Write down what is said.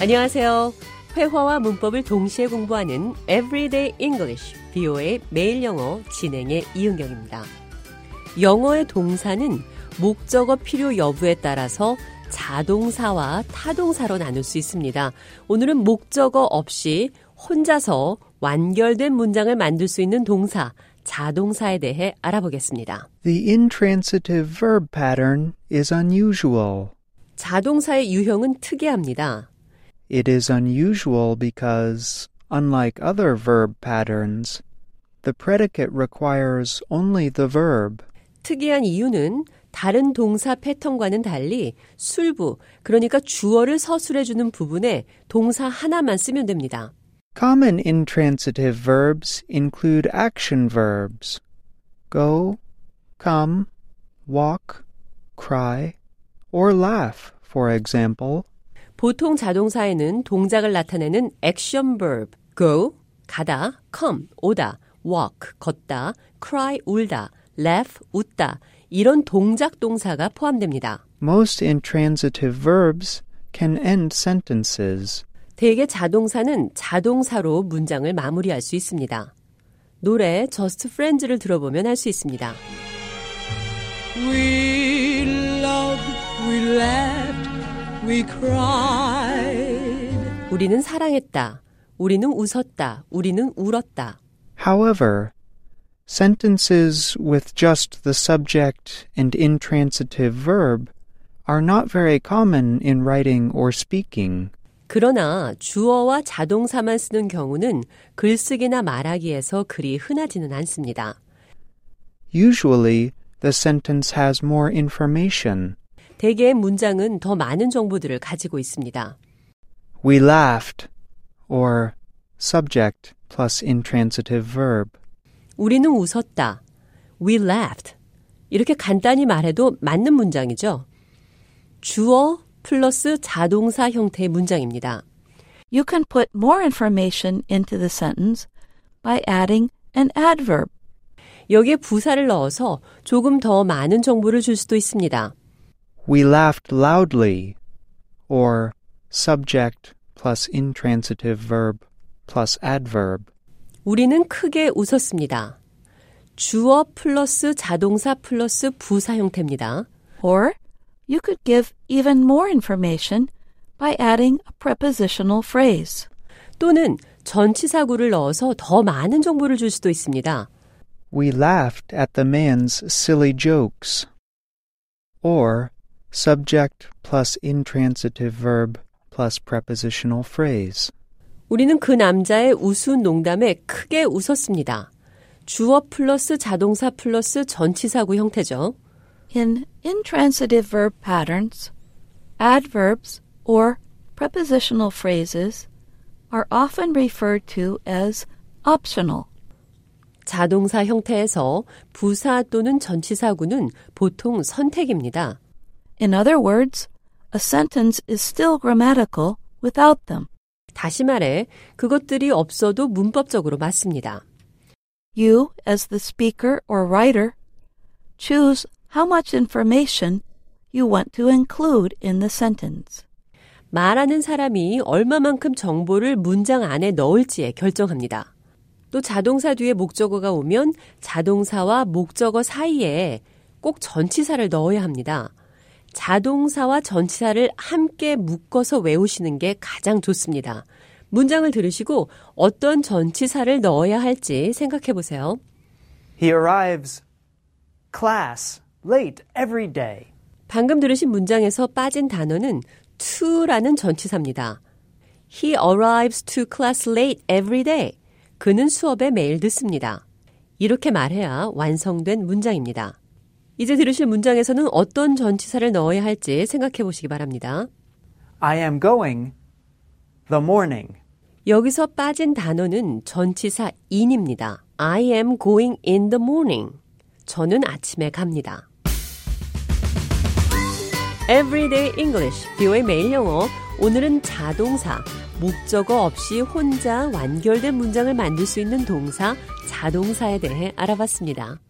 안녕하세요. 회화와 문법을 동시에 공부하는 Everyday English, BO의 매일 영어 진행의 이은경입니다. 영어의 동사는 목적어 필요 여부에 따라서 자동사와 타동사로 나눌 수 있습니다. 오늘은 목적어 없이 혼자서 완결된 문장을 만들 수 있는 동사, 자동사에 대해 알아보겠습니다. The intransitive verb pattern is unusual. 자동사의 유형은 특이합니다. It is unusual because, unlike other verb patterns, the predicate requires only the verb. 특이한 이유는 다른 동사 패턴과는 달리 술부, 그러니까 주어를 서술해주는 부분에 동사 하나만 쓰면 됩니다. Common intransitive verbs include action verbs go, come, walk, cry, or laugh, for example. 보통 자동사에는 동작을 나타내는 액션 verb, go, 가다, come, 오다, walk, 걷다, cry, 울다, laugh, 웃다, 이런 동작 동사가 포함됩니다. Most intransitive verbs can end sentences. 대개 자동사는 자동사로 문장을 마무리할 수 있습니다. 노래 Just Friends를 들어보면 할수 있습니다. We loved, we laughed, we cried. 우리는 사랑했다. 우리는 웃었다. 우리는 울었다. However, sentences with just the subject and intransitive verb are not very common in writing or speaking. 그러나 주어와 자동사만 쓰는 경우는 글쓰기나 말하기에서 그리 흔하지는 않습니다. Usually, the sentence has more information. 대개의 문장은 더 많은 정보들을 가지고 있습니다. We laughed, or subject plus intransitive verb. 우리는 웃었다. We laughed. 이렇게 간단히 말해도 맞는 문장이죠. 주어 플러스 자동사 형태의 문장입니다. You can put more information into the sentence by adding an adverb. 여기에 부사를 넣어서 조금 더 많은 정보를 줄 수도 있습니다. We laughed loudly, or subject plus intransitive verb plus adverb. 우리는 크게 웃었습니다. 주어 플러스 자동사 플러스 부사 형태입니다. Or you could give even more information by adding a prepositional phrase. 또는 전치사구를 넣어서 더 많은 정보를 줄 수도 있습니다. We laughed at the man's silly jokes. Or subject plus intransitive verb plus prepositional phrase. 우리는 그 남자의 우스운 농담에 크게 웃었습니다. 주어 플러스 자동사 플러스 전치사구 형태죠. In intransitive verb patterns, adverbs or prepositional phrases are often referred to as optional. 자동사 형태에서 부사 또는 전치사구는 보통 선택입니다. In other words, a sentence is still grammatical without them. 다시 말해, 그것들이 없어도 문법적으로 맞습니다. You, as the speaker or writer, choose how much information you want to include in the sentence. 말하는 사람이 얼마만큼 정보를 문장 안에 넣을지에 결정합니다. 또 자동사 뒤에 목적어가 오면 자동사와 목적어 사이에 꼭 전치사를 넣어야 합니다. 자동사와 전치사를 함께 묶어서 외우시는 게 가장 좋습니다. 문장을 들으시고 어떤 전치사를 넣어야 할지 생각해 보세요. He arrives class late every day. 방금 들으신 문장에서 빠진 단어는 to라는 전치사입니다. He arrives to class late every day. 그는 수업에 매일 늦습니다. 이렇게 말해야 완성된 문장입니다. 이제 들으실 문장에서는 어떤 전치사를 넣어야 할지 생각해 보시기 바랍니다. I am going the morning. 여기서 빠진 단어는 전치사 in입니다. I am going in the morning. 저는 아침에 갑니다. Everyday English, 비오의 매일 영어. 오늘은 자동사, 목적어 없이 혼자 완결된 문장을 만들 수 있는 동사, 자동사에 대해 알아봤습니다.